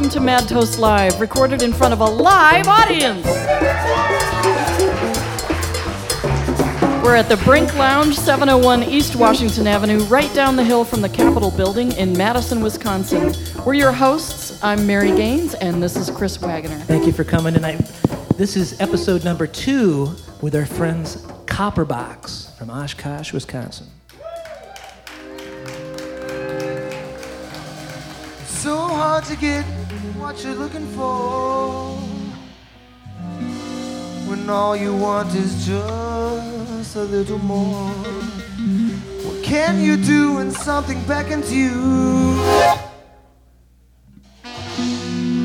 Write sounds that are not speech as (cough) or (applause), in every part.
welcome to Mad Toast Live, recorded in front of a live audience. We're at the Brink Lounge, 701 East Washington Avenue, right down the hill from the Capitol building in Madison, Wisconsin. We're your hosts. I'm Mary Gaines, and this is Chris Wagoner. Thank you for coming tonight. This is episode number two with our friends Copperbox from Oshkosh, Wisconsin. Hard to get what you're looking for when all you want is just a little more. What can you do when something beckons you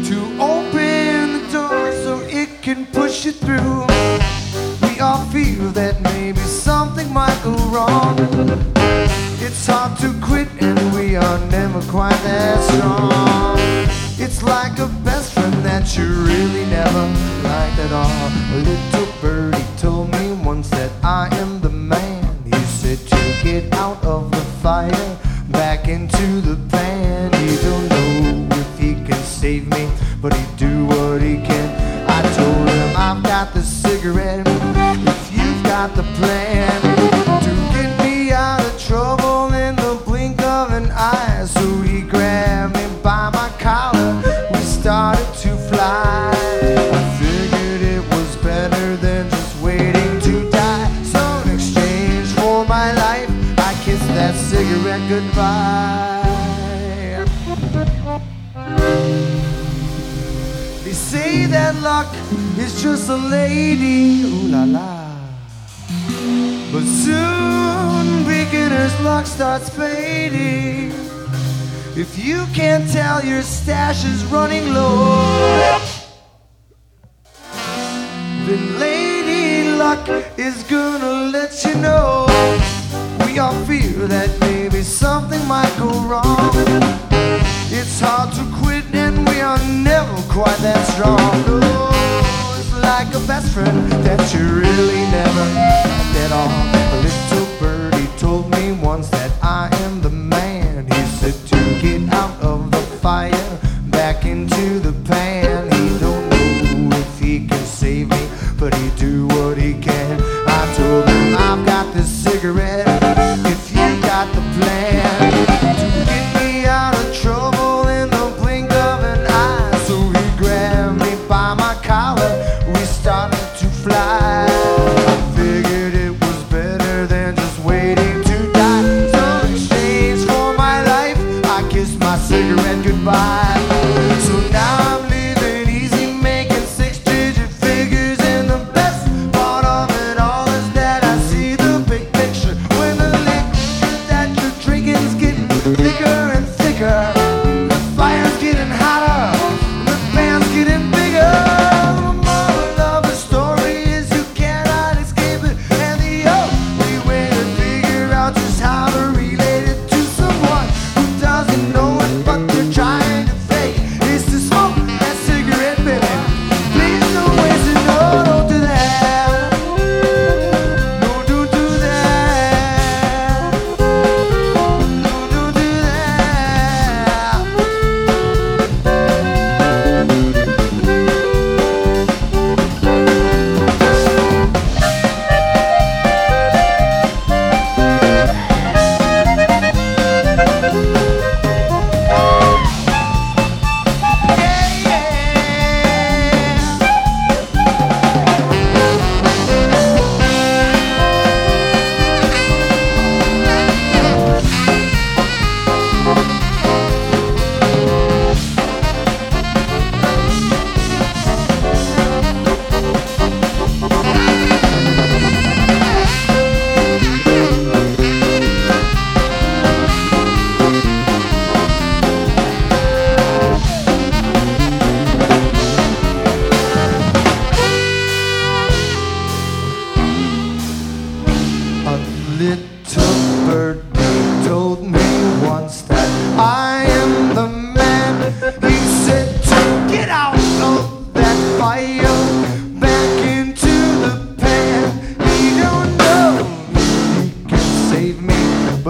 to open the door so it can push you through? We all feel that maybe something might go wrong. It's hard to quit and we are never quite that strong. It's like a best friend that you really never liked at all. A little birdie told me once that I am the man. He said to get out of the fire, back into the pan. He don't know if he can save me, but he do what he can. I told him I've got the cigarette. If you've got the plan goodbye. They say that luck is just a lady, ooh la la. But soon beginner's luck starts fading. If you can't tell your stash is running low, then Lady Luck is gonna let you know. We all fear that something might go wrong. It's hard to quit and we are never quite that strong. No, it's like a best friend that you really never had at all. A little birdie told me once that I am the man. He said to get out of the fire, back into the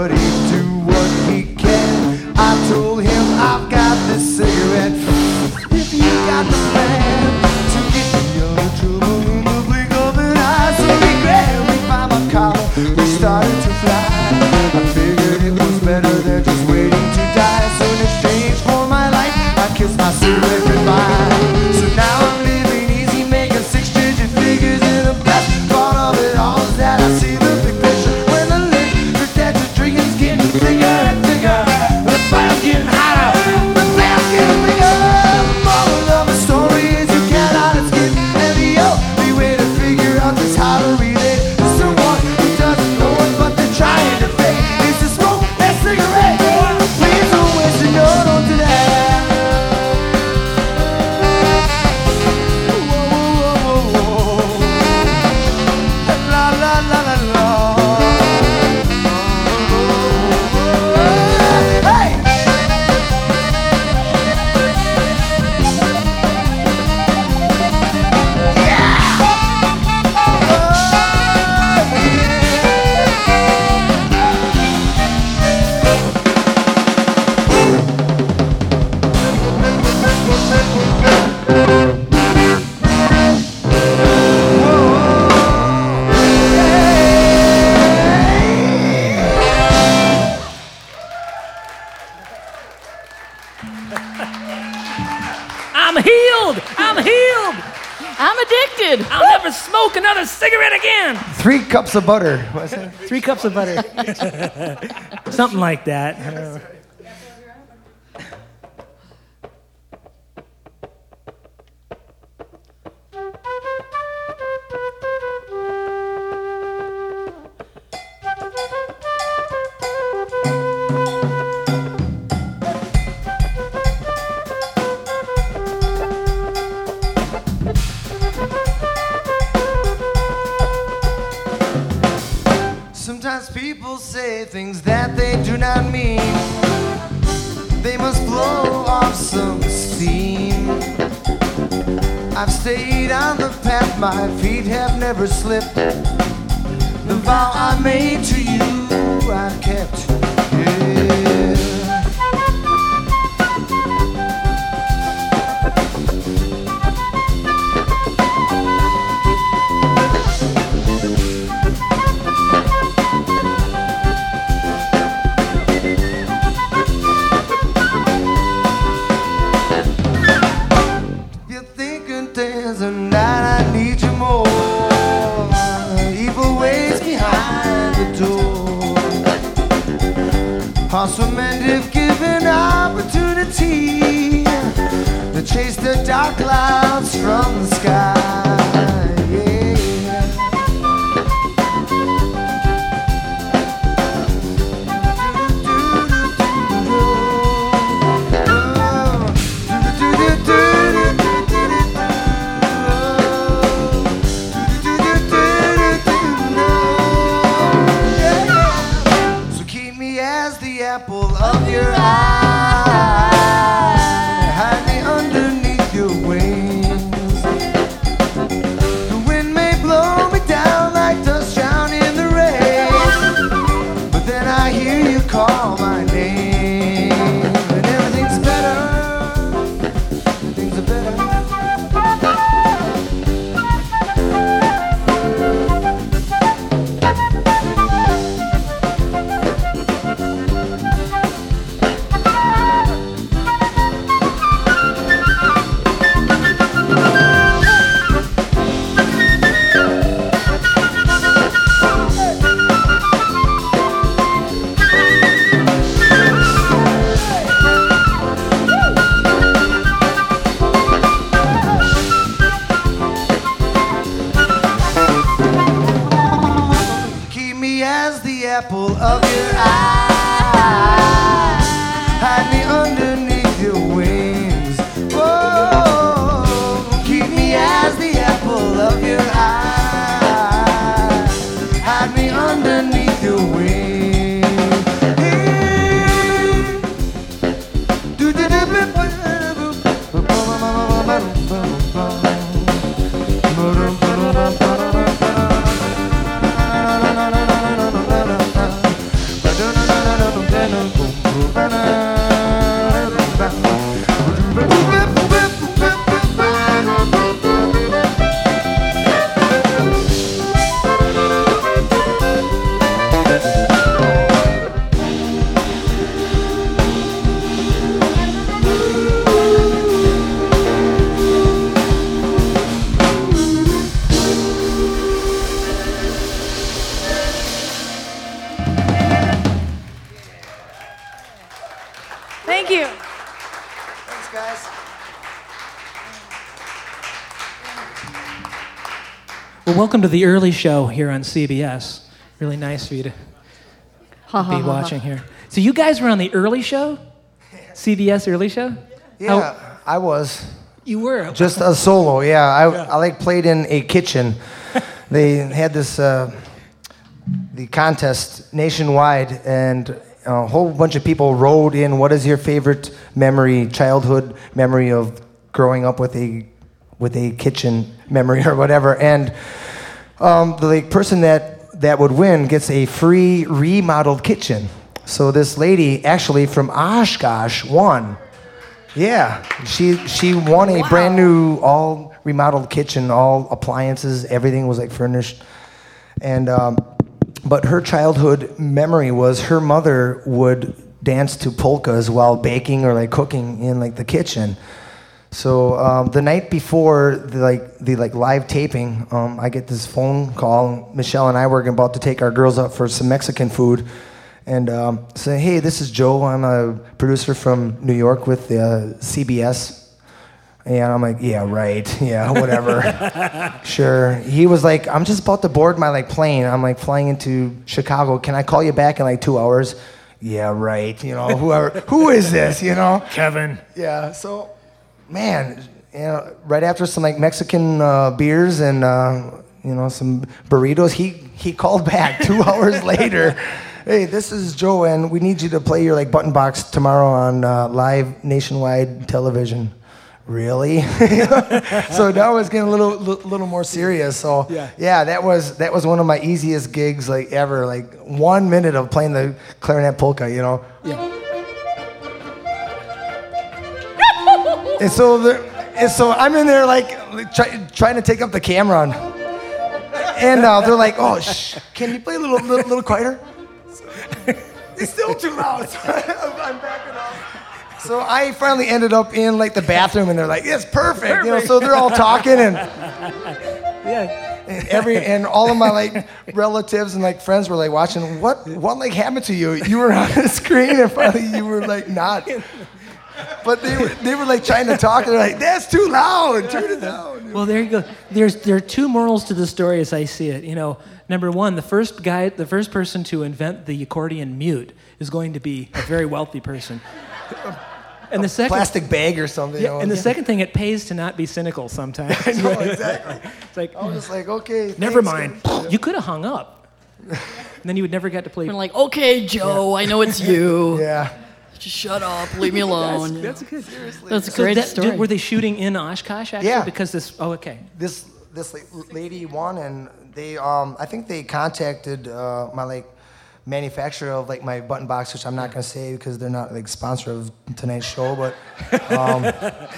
but I'm addicted. I'll never smoke another cigarette again. Three cups of butter. Three cups of butter. (laughs) Something like that. My feet have never slipped. The vow I made to you, I've kept. Welcome to the early show here on CBS. Really nice for you to Ha ha be ha. watching here. So you guys were on the early show, CBS early show. Yeah, I was. You were Just a solo, yeah. I, I like played in a kitchen. (laughs) they had this uh, the contest nationwide, and a whole bunch of people wrote in. What is your favorite memory, childhood memory of growing up with a with a kitchen memory (laughs) or whatever? And um, the like, person that that would win gets a free remodeled kitchen. So this lady, actually from Oshkosh, won. Yeah, she she won a brand new, all remodeled kitchen, all appliances, everything was like furnished, and um, but her childhood memory was her mother would dance to polkas while baking or like cooking in like the kitchen. So um, the night before the like the like live taping, um, I get this phone call. Michelle and I were about to take our girls out for some Mexican food, and um, say, "Hey, this is Joe. I'm a producer from New York with uh, CBS." And I'm like, "Yeah, right. (laughs) Yeah, whatever. (laughs) sure." He was like, "I'm just about to board my like plane. I'm like flying into Chicago. Can I call you back in like two hours?" Yeah, right. You know, whoever. (laughs) who is this? You know. Kevin. Yeah, so, man, you know, right after some like Mexican uh, beers and uh, you know some burritos, he he called back (laughs) two hours later. Hey, this is Joe, and we need you to play your like button box tomorrow on uh, live nationwide television. Really? (laughs) so now it's getting a little li- little more serious. So Yeah. yeah, that was that was one of my easiest gigs like ever. Like one minute of playing the clarinet polka, you know. And so, the, and so I'm in there like try, trying to take up the camera, and, and uh, they're like, "Oh, shh, can you play a little, little, little quieter?" It's still too loud. So (laughs) I'm backing off. So I finally ended up in like the bathroom, and they're like, "It's perfect," you know. So they're all talking, and, (laughs) Yeah. and every and all of my like relatives and like friends were like watching. What what like happened to you? You were on the screen, and finally you were like not. But they were, they were like trying to talk. And they're like, "That's too loud. Turn it down." Well, there you go. There's there are two morals to the story as I see it. You know, number one, the first guy, the first person to invent the accordion mute is going to be a very wealthy person. And the second, Plastic bag or something. you know? and the second thing, it pays to not be cynical sometimes. (laughs) I know exactly. It's like, I was just like, okay. never thanks, mind. guys. You could have hung up. And then you would never get to play. We're like, okay, Joe, I know it's you. (laughs) Yeah. Just shut up, leave me (laughs) alone. That's a good. That's a So great that- story. did- were they shooting in Oshkosh actually? Yeah. Because this. Oh, okay. This this la- lady won, and they um I think they contacted uh, my like manufacturer of like my button box, which I'm not gonna say because they're not like sponsor of tonight's show, but um,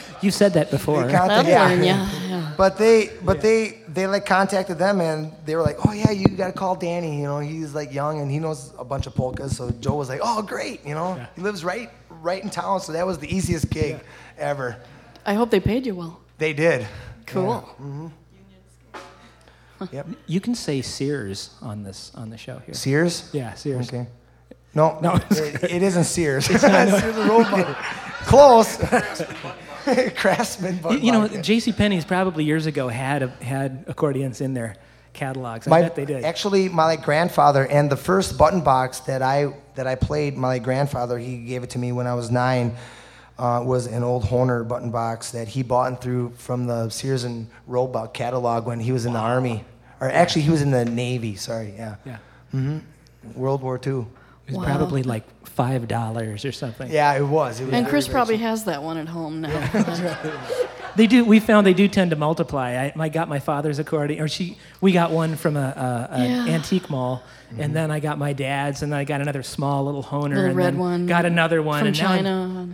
(laughs) You said that before. they contact- That'll yeah. yeah. But they but they they like contacted them and they were like, oh yeah, you gotta call Danny. You know, he's like young and he knows a bunch of polkas. So Joe was like, oh great, you know, he lives right right in town. So that was the easiest gig ever. I hope they paid you well. They did. Cool. Mm-hmm. (laughs) Yep. You can say Sears on this on the show here. Sears. Yeah, Sears. Okay. No, (laughs) No, it's it, it isn't Sears. (laughs) Sears and Roebuck. Close. Craftsman. You, Button you know, J.C. Penney's probably years ago had a, had accordions in their catalogs. I my, bet they did. Actually, my grandfather and the first button box that I that I played, my grandfather he gave it to me when I was nine. Uh, was an old Hohner button box that he bought and through from the Sears and Roebuck catalog when he was in the army, or actually he was in the Navy. Sorry, yeah, yeah, World War II. it was Wow. probably like five dollars or something. Yeah, it was. It was And Chris very probably cheap. has that one at home now. (laughs) They do. We found they do tend to multiply. I, I got my father's accordion, or she. We got one from a, a, an Yeah. antique mall, and then I got my dad's, and then I got another small little Hohner, Little and red then one got another one from and now China.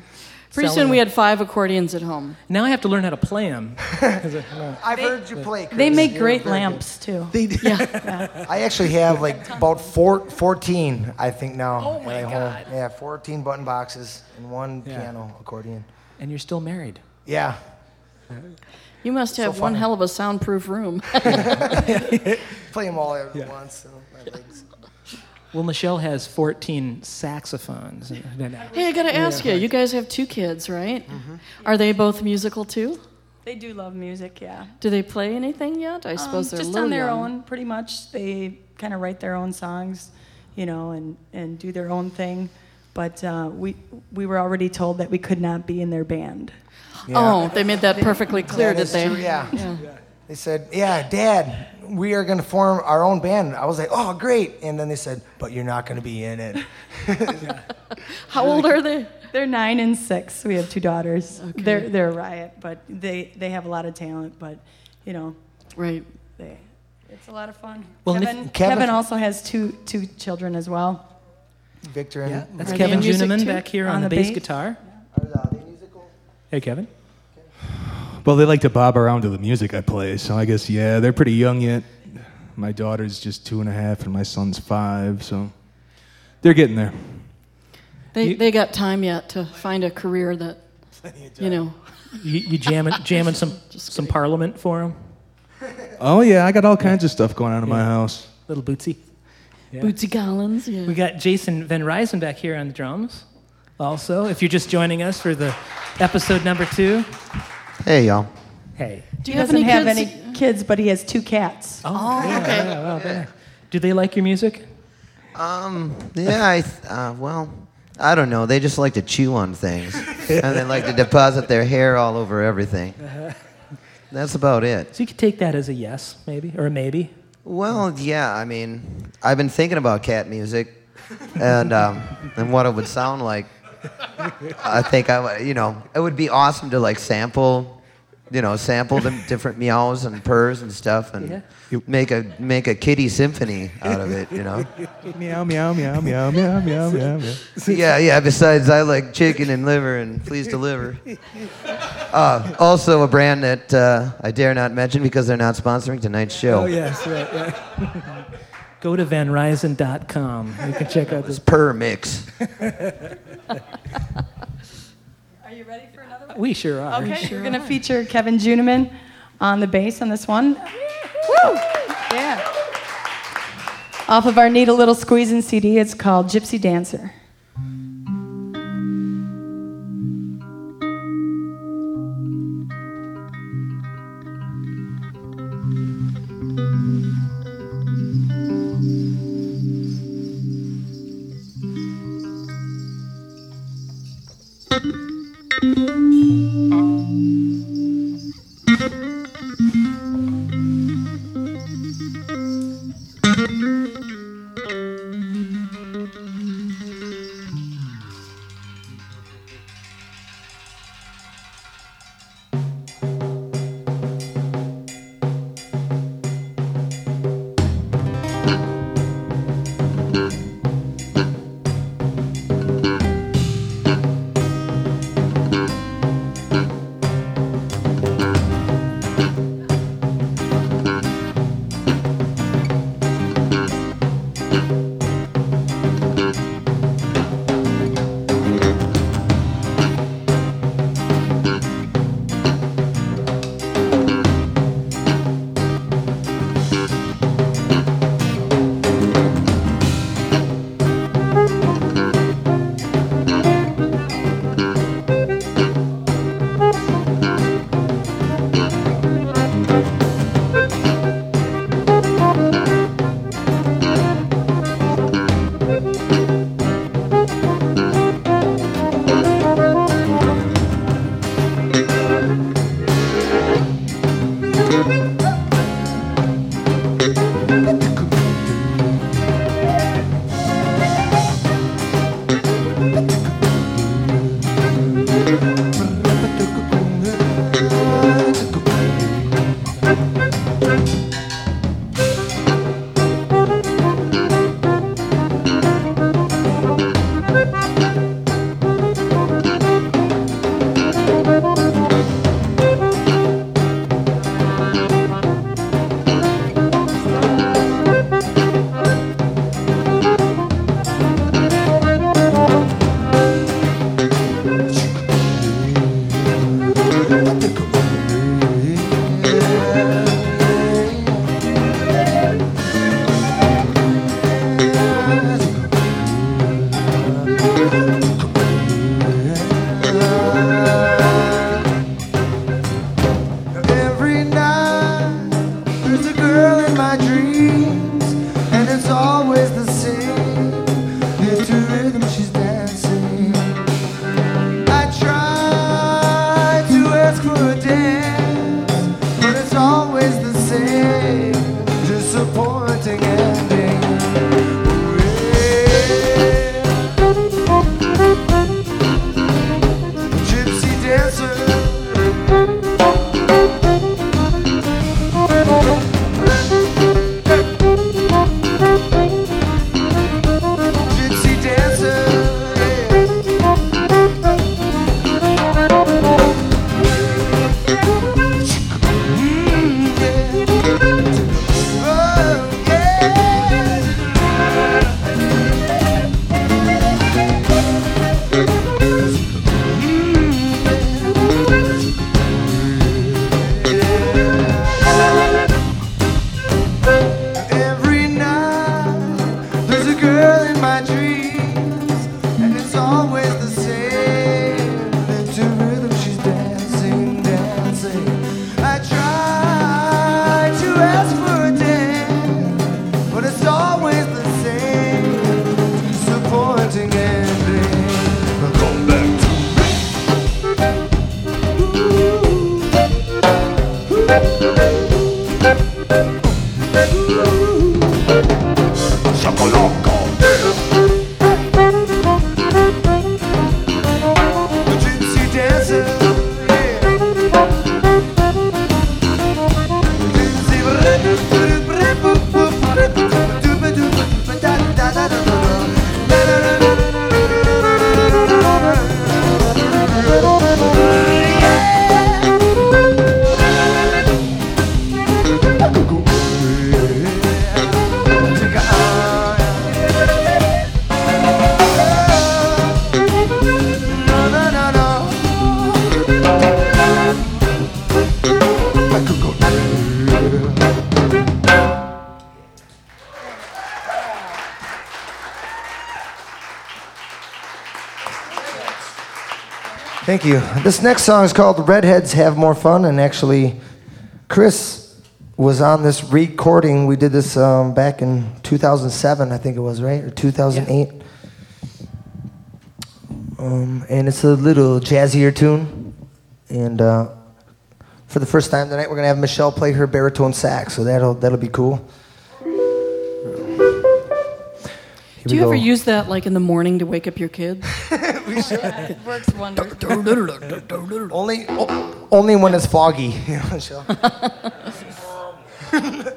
Pretty soon we had five accordions at home. Now I have to learn how to play them. (laughs) I've heard you play. Chris. They make You're great very good. lamps too. They do. (laughs) I actually have like about four, 14, I think now. Oh my at home. God. Yeah, 14 button boxes and one Yeah. piano accordion. and you're still married. Yeah. You must have one hell of a soundproof room. (laughs) Play them all at once. so my legs. Well, Michelle has 14 saxophones. (laughs) No, no. hey, I gotta ask you. You guys have two kids, right? Are they both musical too? They do love music, yeah. Do they play anything yet? I suppose Um, they're a just on their young. own, pretty much. They kind of write their own songs, you know, and, and do their own thing. But uh, we we were already told that we could not be in their band. Oh, they made that perfectly clear, That did they? true, yeah. They said, "Yeah, Dad, we are going to form our own band." I was like, "Oh, great!" And then they said, "But you're not going to be in it." (laughs) How old are they? They're nine and six. We have two daughters. They're they're a riot, but they they have a lot of talent. But you know, Right. they it's a lot of fun. Well, Kevin, Kevin- Kevin also has two two children as well. Victor and Yeah, that's Kevin in Juneman back here on, On the the bass bass? guitar. are they musical? Hey, Kevin. Well, they like to bob around to the music I play, so I guess yeah, they're pretty young yet. My daughter's just two and a half, and my son's five, so they're getting there. They, You- they got time yet to find a career that You know, You, you jamming, (laughs) jamming some, some Parliament for them. Oh yeah, I got all kinds of stuff going on in my house. Little Bootsy. Yeah. Bootsy Collins. Yeah. We got Jason Van Ryzen back here on the drums. Also, if you're just joining us for the episode number two, Hey, y'all. hey. Do He you have doesn't any have kids? any kids, but he has two cats. Oh, yeah, okay. yeah, well, there. Do they like your music? Um, yeah, I, th- uh, well, I don't know. They just like to chew on things. and they like to deposit their hair all over everything. (laughs) That's about it. So you could take that as a yes, maybe, or a maybe. Well, yeah, I mean, I've been thinking about cat music and, um, and what it would sound like. I think I, would- you know, it would be awesome to like sample, you know, sample the different meows and purrs and stuff, and Yeah. make a make a kitty symphony out of it. You know. (laughs) Meow meow meow meow meow meow meow meow. yeah, yeah. Besides, I like chicken and liver, and please deliver. (laughs) Uh, also, a brand that uh, I dare not mention because they're not sponsoring tonight's show. Oh, yes, right, yeah. (laughs) Go to vanryzen.com. You can check out It's this. Per mix. (laughs) Are you ready for another one? We sure are. Okay, we're going to feature Kevin Juniman on the bass on this one. Woo! Yeah. Off of our Need a Little Squeezing CD, it's called Gypsy Dancer. Thank you. This next song is called Redheads Have More Fun, and actually, Chris was on this recording. We did this um, back in 2007, I think it was, right? Or 2008. Um, and it's a little jazzier tune. And uh, for the first time tonight, we're going to have Michelle play her baritone sax, so that'll, that'll be cool. Here Do you ever use that like in the morning to wake up your kids? (laughs) It works wonders. Only, o- only when it's foggy. (laughs) (laughs)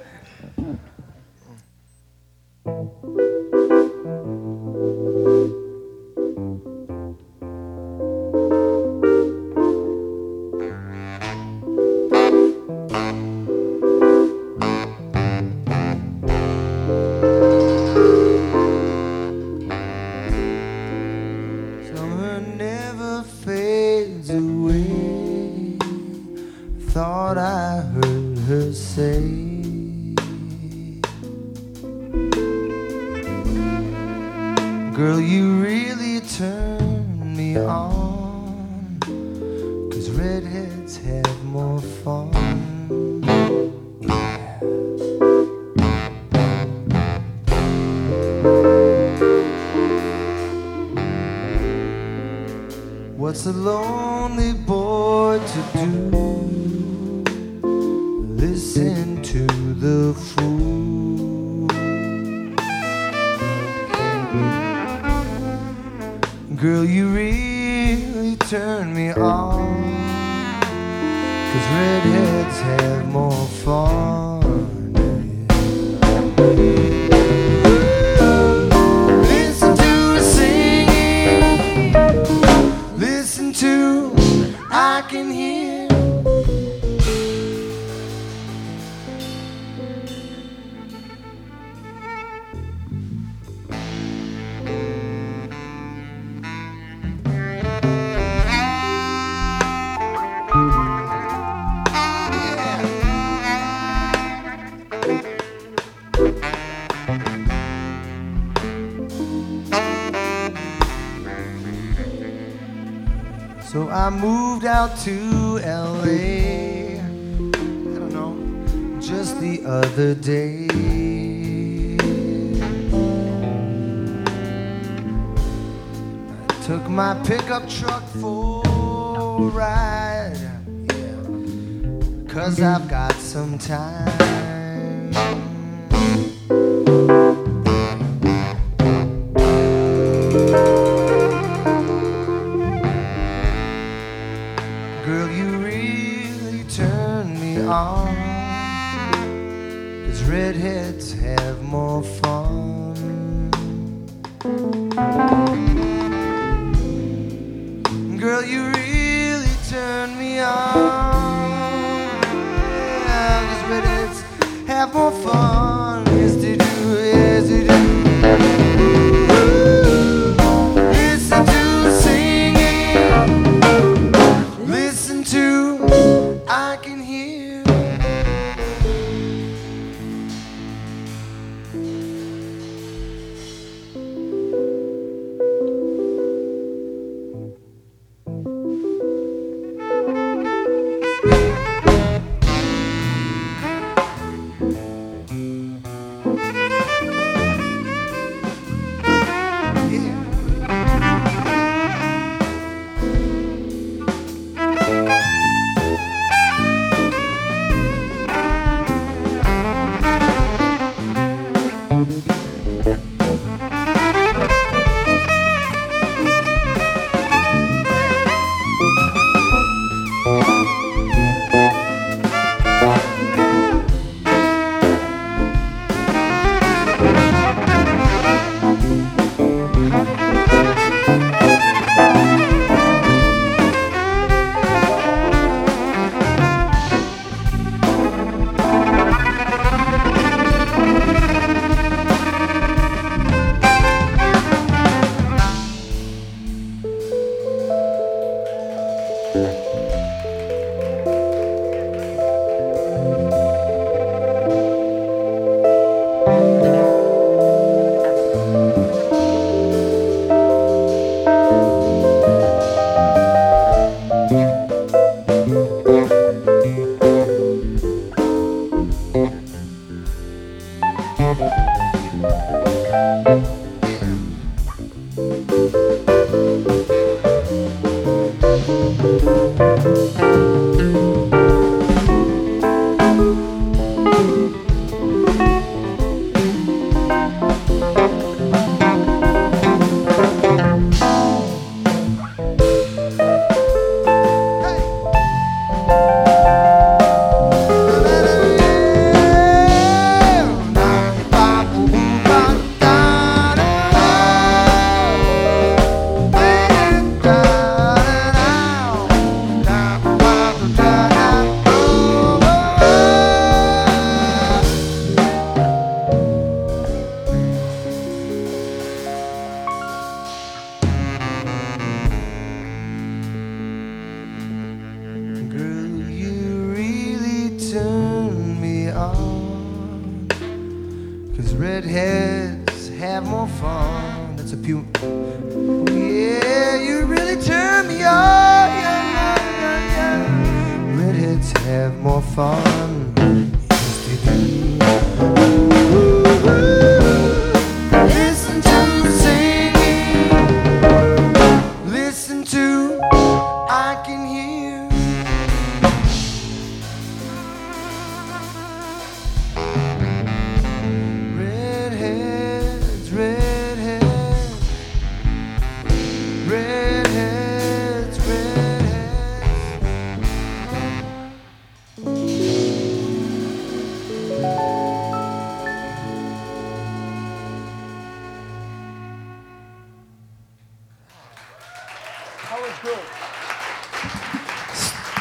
I can hear. Out to LA. I don't know, just the other day. I took my pickup truck for a ride. Yeah, cause I've got some time.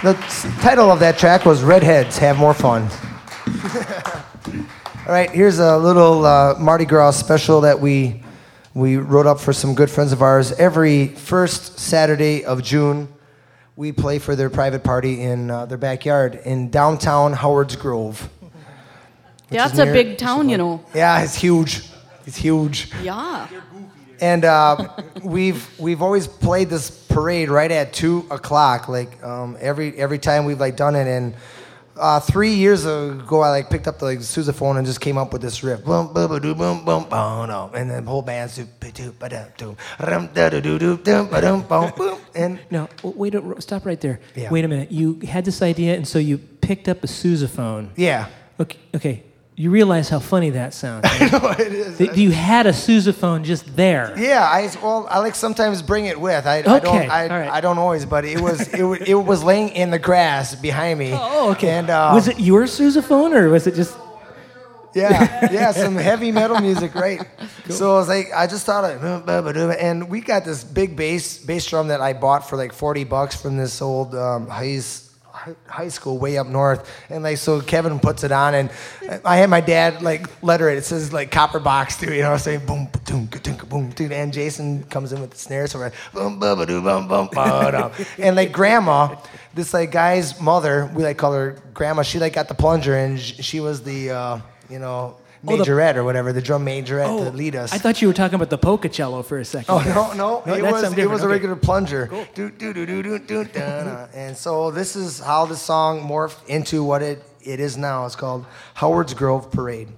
The title of that track was Redheads Have More Fun. (laughs) All right, here's a little uh, Mardi Gras special that we we wrote up for some good friends of ours. Every first Saturday of June, we play for their private party in uh, their backyard in downtown Howard's Grove. which That's a big town, you know. Yeah, it's huge. It's huge. Yeah. And uh, we've we've always played this parade right at two o'clock, like um, every every time we've like done it. And uh, three years ago, I like picked up the like, sousaphone and just came up with this riff, boom, boom, boom, boom, boom, boom, and then the whole band's do, do, ba, da, do, rum, da, do, do, do, dum, ba, dum, boom, boom, and No, wait, stop right there. Yeah. Wait a minute. You had this idea, and so you picked up a sousaphone. yeah, Okay, okay. You realize how funny that sounds. (laughs) right? no, it is. That you had a sousaphone just there. Yeah, I well, I like sometimes bring it with. I, I don't, Okay, I, right. I don't always, but it was it, it was laying in the grass behind me. Oh, okay. And uh, was it your sousaphone, or was it just? Yeah, (laughs) yeah, some heavy metal music, right? So I was like, I just thought of, and we got this big bass bass drum that I bought for like forty bucks from this old um, high s- hi- high school way up north, and like so Kevin puts it on, and I had my dad like letter it. It says like copper box too, you know, what i'm saying boom, boom, boom, boom, boom, and Jason comes in with the snare, so we're like boom, boom, boom, boom, boom, boom, and like grandma, this like guy's mother, we like call her grandma. She like got the plunger, and she was the uh, you know. Oh, the- Majorette or whatever, the drum majorette oh, to lead us. I thought you were talking about the polka cello for a second. Oh no, no, No, it was it was a regular plunger. Do, do, do, do, do, do, da, da. And so this is how the song morphed into what it, it is now. It's called Howard's Grove Parade.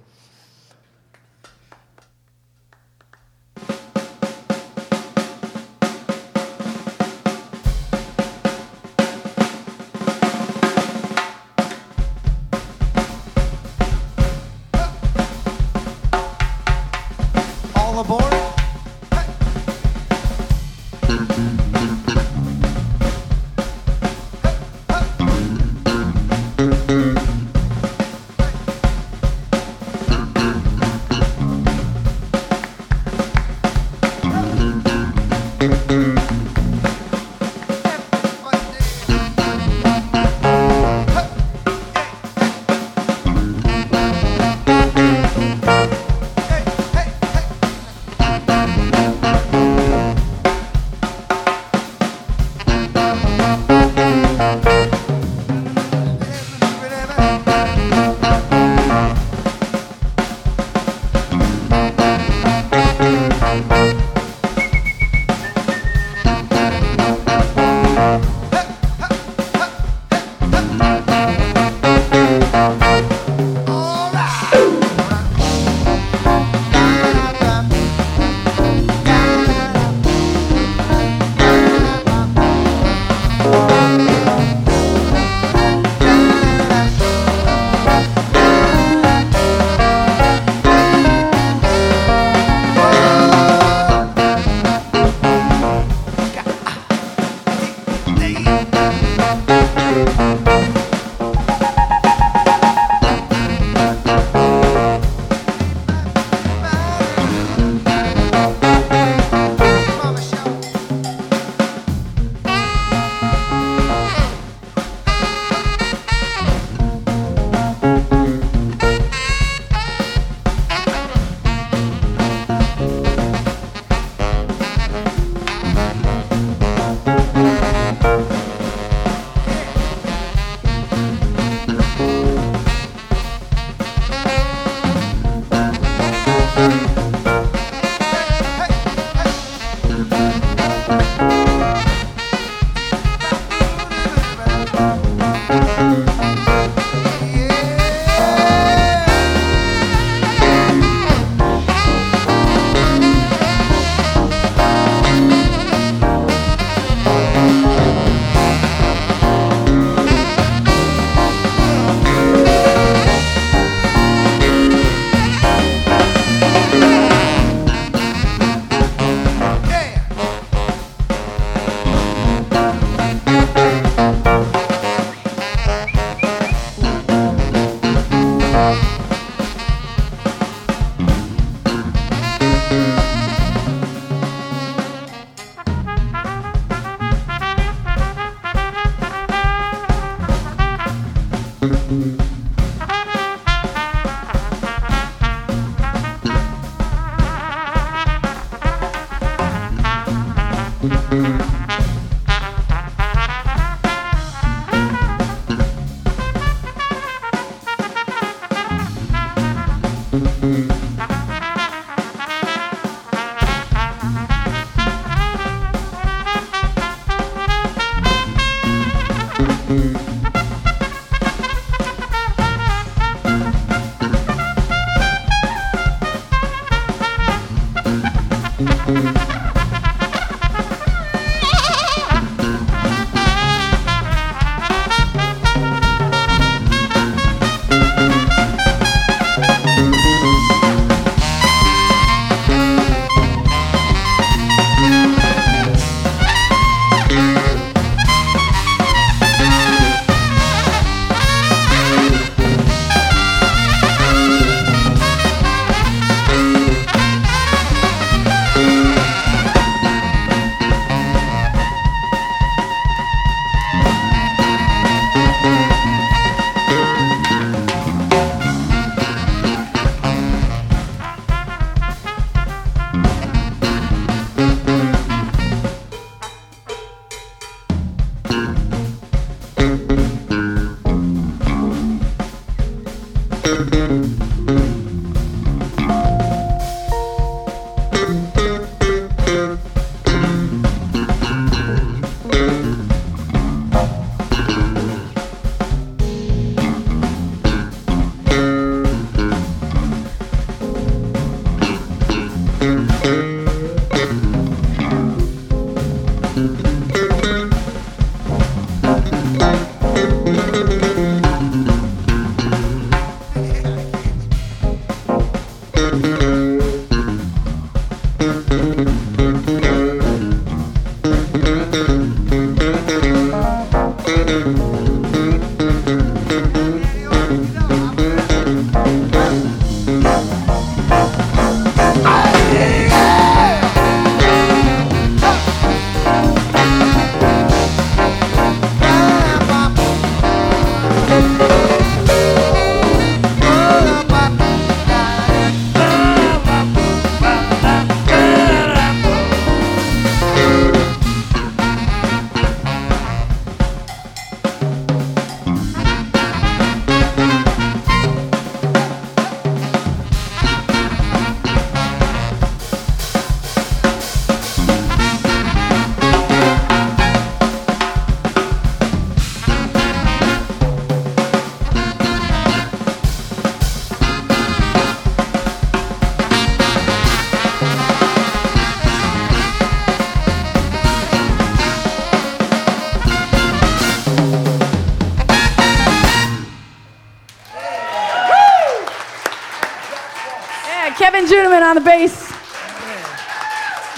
Kevin Juneman on the bass.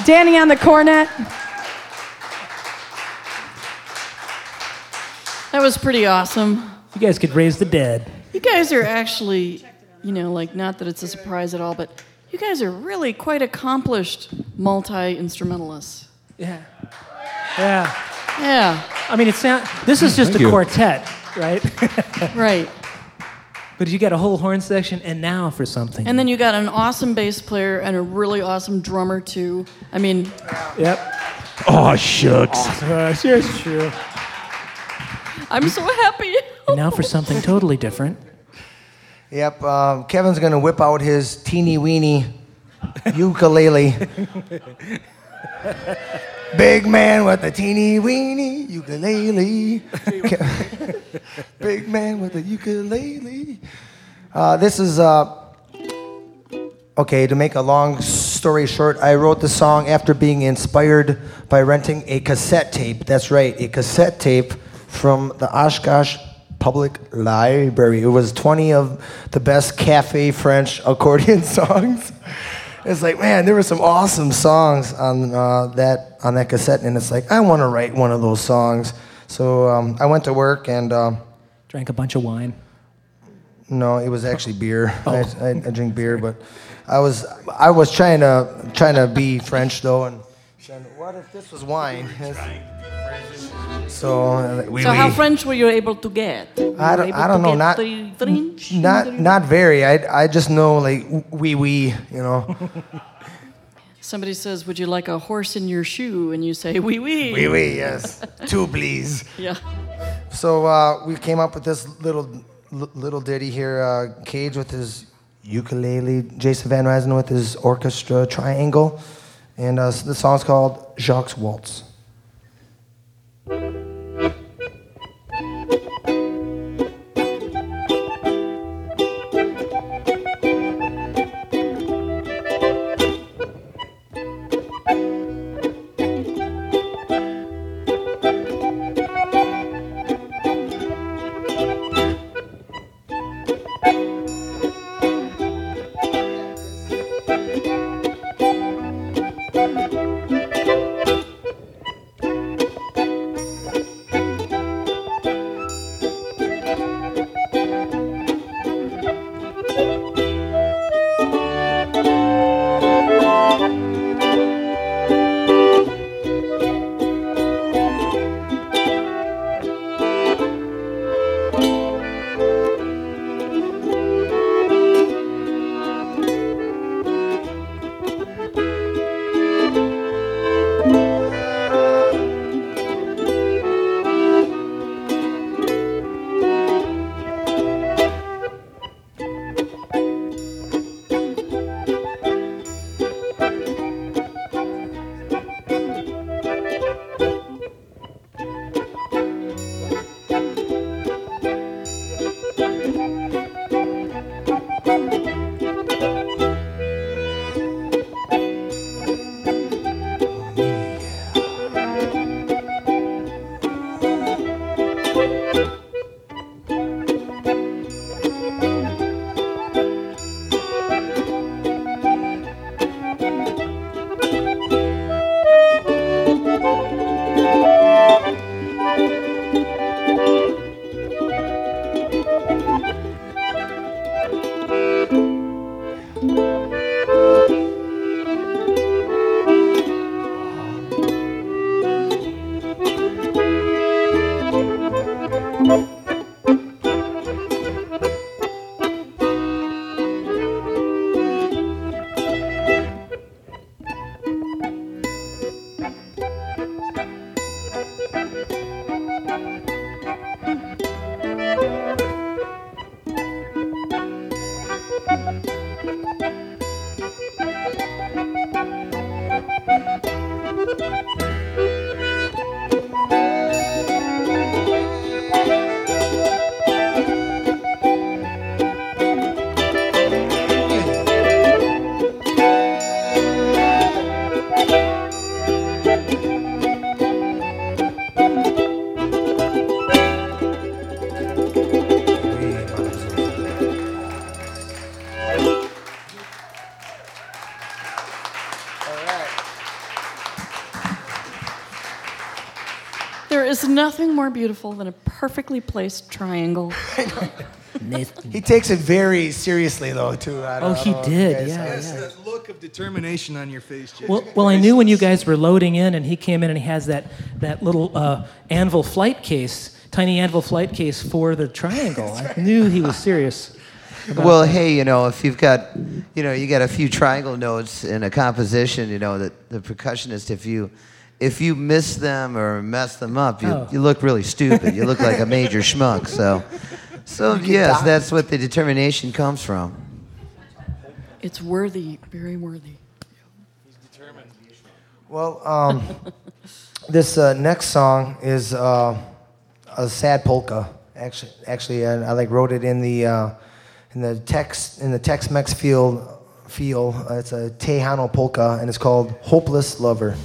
Danny on the cornet. That was pretty awesome. You guys could raise the dead. You guys are actually, you know, like, not that it's a surprise at all, but you guys are really quite accomplished multi instrumentalists. Yeah. Yeah. Yeah, I mean, it's not, this is just Thank a you. quartet, right? (laughs) right. But you got a whole horn section, and now for something. And then you got an awesome bass player and a really awesome drummer, too. I mean, yep. Oh, shucks. Uh, sure, it's. I'm so happy. And now for something totally different. Yep, um, Kevin's gonna whip out his teeny weeny ukulele. (laughs) Big man with a teeny weeny ukulele. (laughs) Big man with a ukulele. Uh, this is uh, okay. To make a long story short, I wrote the song after being inspired by renting a cassette tape. That's right, a cassette tape from the Oshkosh Public Library. It was 20 of the best cafe French accordion (laughs) songs. It's like, man, there were some awesome songs on uh, that on that cassette, and it's like, I want to write one of those songs. So um, I went to work, and uh, Drank a bunch of wine. no, it was actually beer. I, I, I drink beer, but I was I was trying to trying to be French though, and saying, what if this was wine? So, uh, we, So, how we- French were you able to get? I don't- I don't to know, get not- French? not not very. I I just know like wee wee, you know, (laughs) Somebody says, "Would you like a horse in your shoe?" And you say, "Oui, oui." wee wee. Yes, (laughs) two please. Yeah. So uh, we came up with this little li- little ditty here. Uh, Cage with his ukulele, Jason Van Ryzen with his orchestra triangle, and uh, the song's called Jacques Waltz. Is nothing more beautiful than a perfectly placed triangle. (laughs) He takes it very seriously, though, too. I don't- Oh, I he don't know if you did, guys yeah, yeah. That look of determination on your face, Jay. Well, well, I knew when you guys were loading in, and he came in and he has that that little uh, anvil flight case, tiny anvil flight case for the triangle. I knew he was serious. Well, hey, you know, if you've got, you know, you got a few triangle notes in a composition, you know, that the percussionist, if you, if you miss them or mess them up, you, Oh. you look really stupid. You look like a major schmuck. So, so yes, die. that's what the determination comes from. It's worthy, very worthy. He's determined. Well, um, (laughs) this uh, next song is uh, a sad polka. Actually, actually, I, I like wrote it in the uh, in the text in the Tex-Mex field feel. Uh, it's a Tejano polka, and it's called "Hopeless Lover."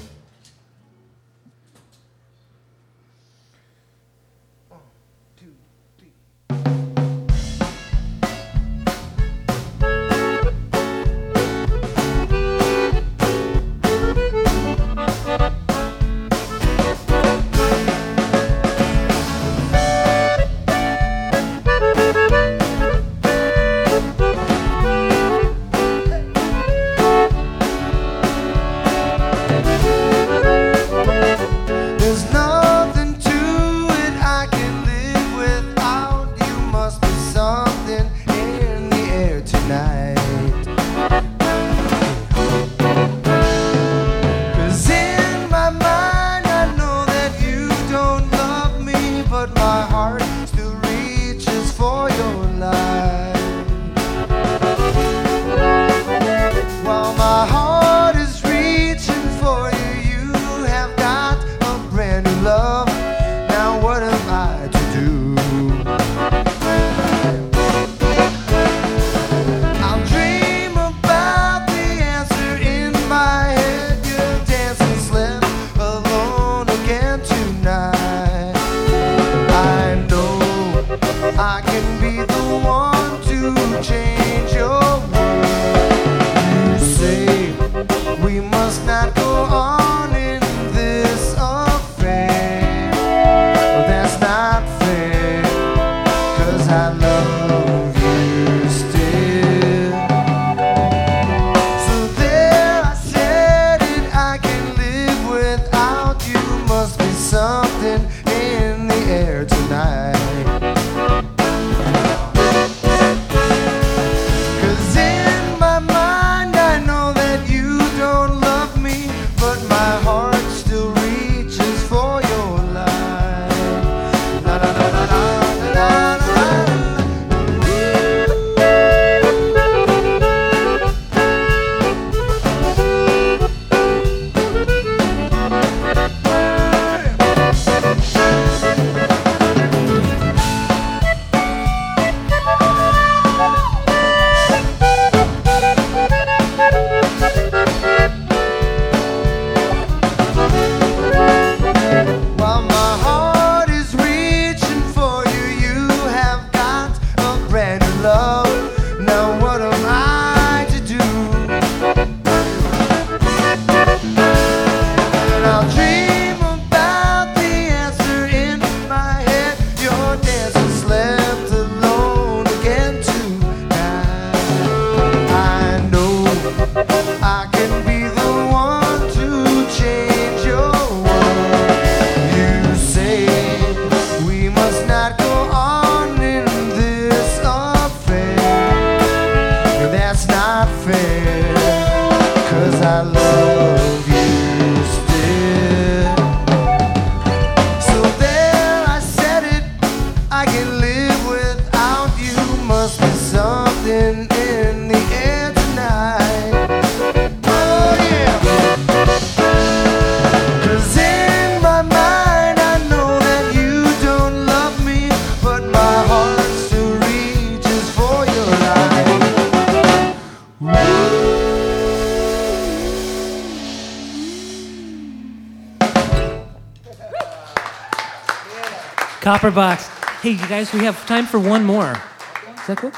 Copper box. Hey, you guys, we have time for one more. Is that cool?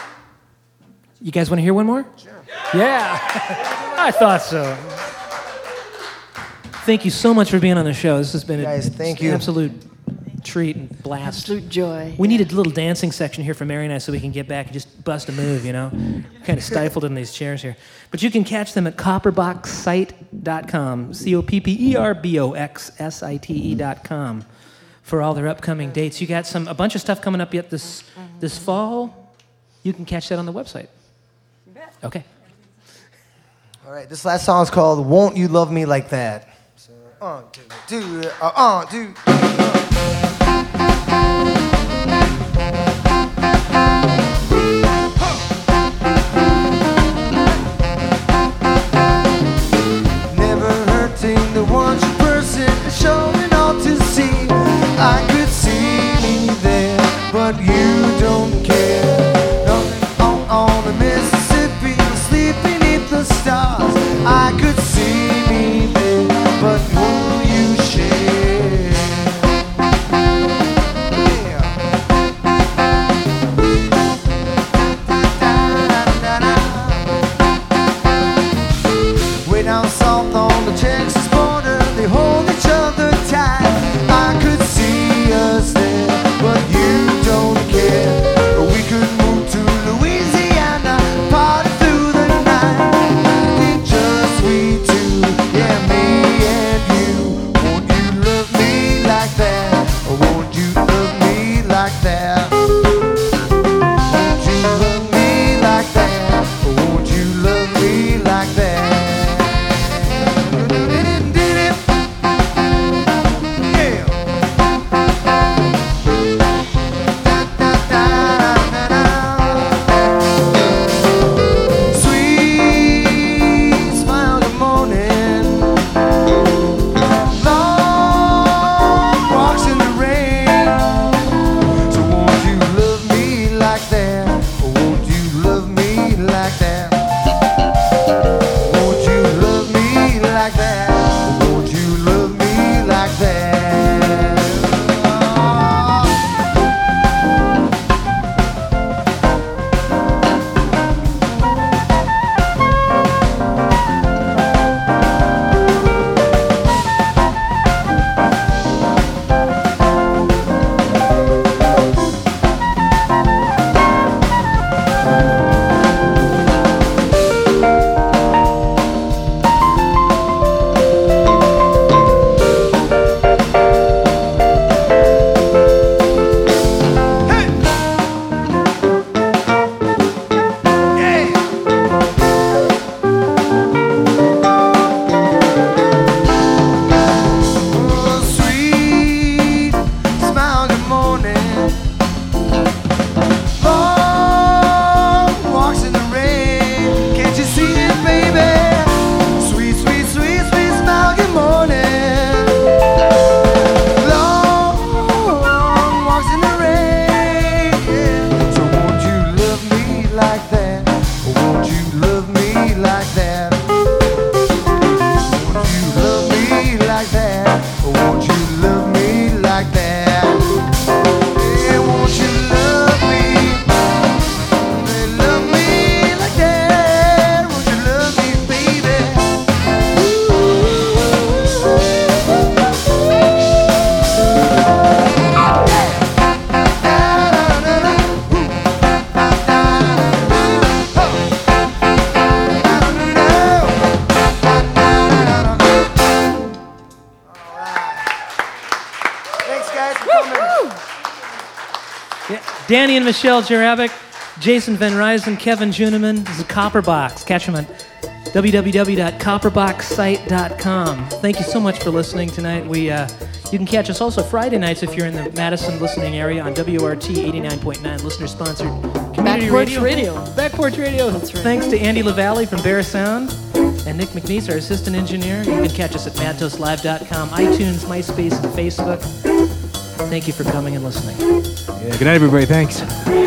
You guys want to hear one more? Sure. Yeah, (laughs) I thought so. Thank you so much for being on the show. This has been Guys, an thank you. absolute treat and blast. Absolute joy. We need a little dancing section here for Mary and I so we can get back and just bust a move, you know? (laughs) kind of stifled in these chairs here. But you can catch them at copperboxsite.com, C O P P E R B O X S I T E.com for all their upcoming dates. You got some a bunch of stuff coming up yet this this fall. You can catch that on the website. Okay. All right, this last song is called "Won't You Love Me Like That." So, uh, do, do, uh, uh, do. Never hurting the one person, showing all to see. I could see there, but you don't care. On, on the Mississippi, sleep beneath the stars. I could Michelle Jarabik, Jason Van Ryzen, Kevin Juniman. This is Copperbox. Catch them at www.copperboxsite.com. Thank you so much for listening tonight. We, uh, you can catch us also Friday nights if you're in the Madison listening area on WORT 89.9, listener sponsored community Back Porch radio. Radio. Back Porch Radio. That's right. Thanks to Andy LaValle from Bear Sound and Nick McNeese, our assistant engineer. You can catch us at madtoslive.com, iTunes, MySpace, and Facebook. Thank you for coming and listening. Yeah, good night, everybody. Thanks.